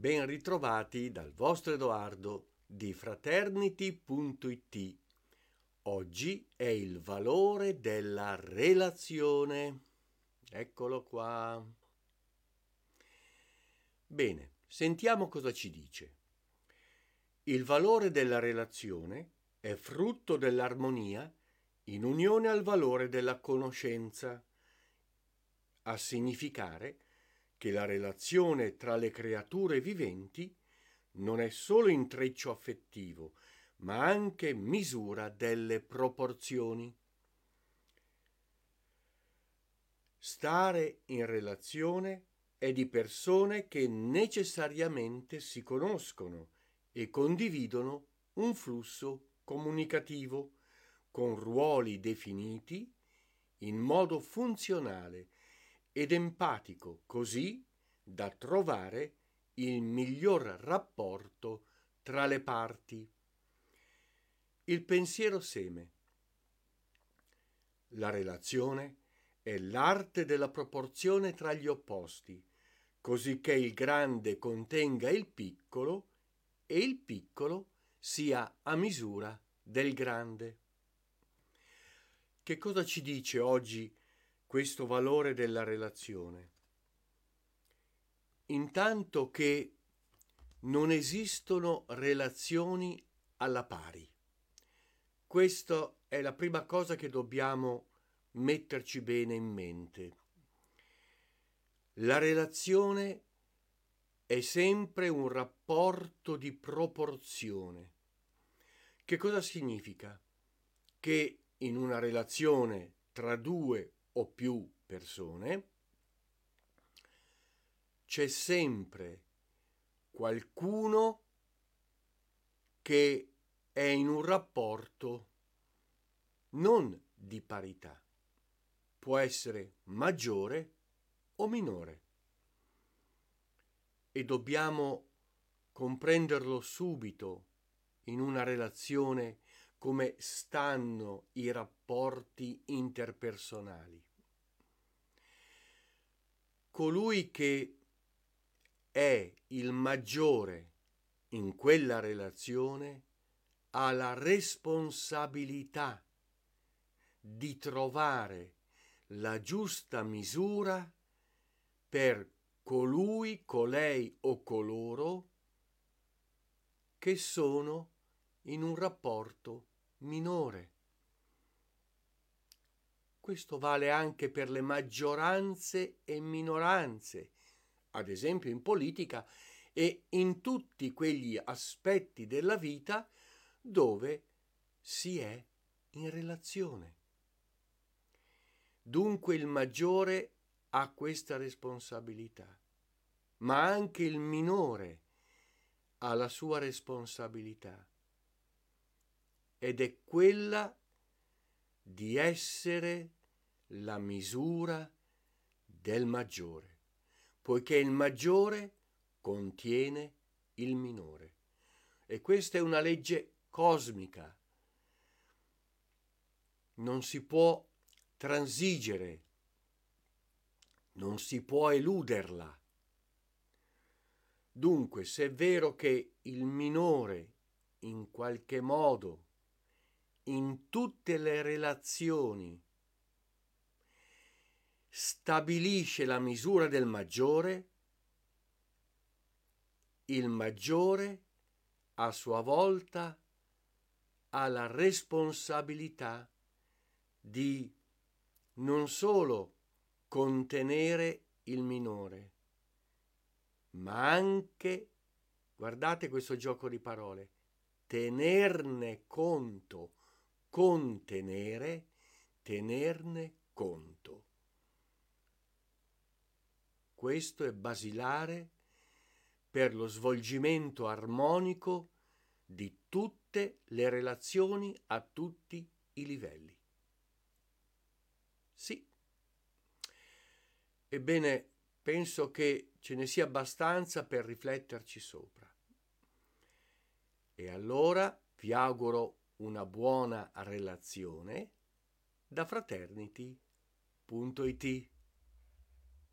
Ben ritrovati dal vostro Edoardo di fraternity.it. Oggi è il valore della relazione. Eccolo qua. Bene, sentiamo cosa ci dice. Il valore della relazione è frutto dell'armonia in unione al valore della conoscenza, a significare che la relazione tra le creature viventi non è solo intreccio affettivo, ma anche misura delle proporzioni. Stare in relazione è di persone che necessariamente si conoscono e condividono un flusso comunicativo con ruoli definiti in modo funzionale ed empatico così da trovare il miglior rapporto tra le parti. Il pensiero seme. La relazione è l'arte della proporzione tra gli opposti, così che il grande contenga il piccolo e il piccolo sia a misura del grande. Che cosa ci dice oggi questo valore della relazione? Intanto che non esistono relazioni alla pari. Questa è la prima cosa che dobbiamo metterci bene in mente. La relazione è sempre un rapporto di proporzione. Che cosa significa? Che in una relazione tra due o più persone, c'è sempre qualcuno che è in un rapporto non di parità. Può essere maggiore o minore. E dobbiamo comprenderlo subito in una relazione come stanno i rapporti interpersonali. Colui che è il maggiore in quella relazione ha la responsabilità di trovare la giusta misura per colui, colei o coloro che sono in un rapporto minore. Questo vale anche per le maggioranze e minoranze, ad esempio in politica e in tutti quegli aspetti della vita dove si è in relazione. Dunque il maggiore ha questa responsabilità, ma anche il minore ha la sua responsabilità ed è quella di essere la misura del maggiore, poiché il maggiore contiene il minore. E questa è una legge cosmica. Non si può transigere, non si può eluderla. Dunque, se è vero che il minore in qualche modo in tutte le relazioni. Stabilisce la misura del maggiore, il maggiore a sua volta ha la responsabilità di non solo contenere il minore, ma anche, guardate questo gioco di parole, tenerne conto contenere, tenerne conto. Questo è basilare per lo svolgimento armonico di tutte le relazioni a tutti i livelli. Sì. Ebbene, penso che ce ne sia abbastanza per rifletterci sopra. E allora vi auguro una buona relazione da fraternity.it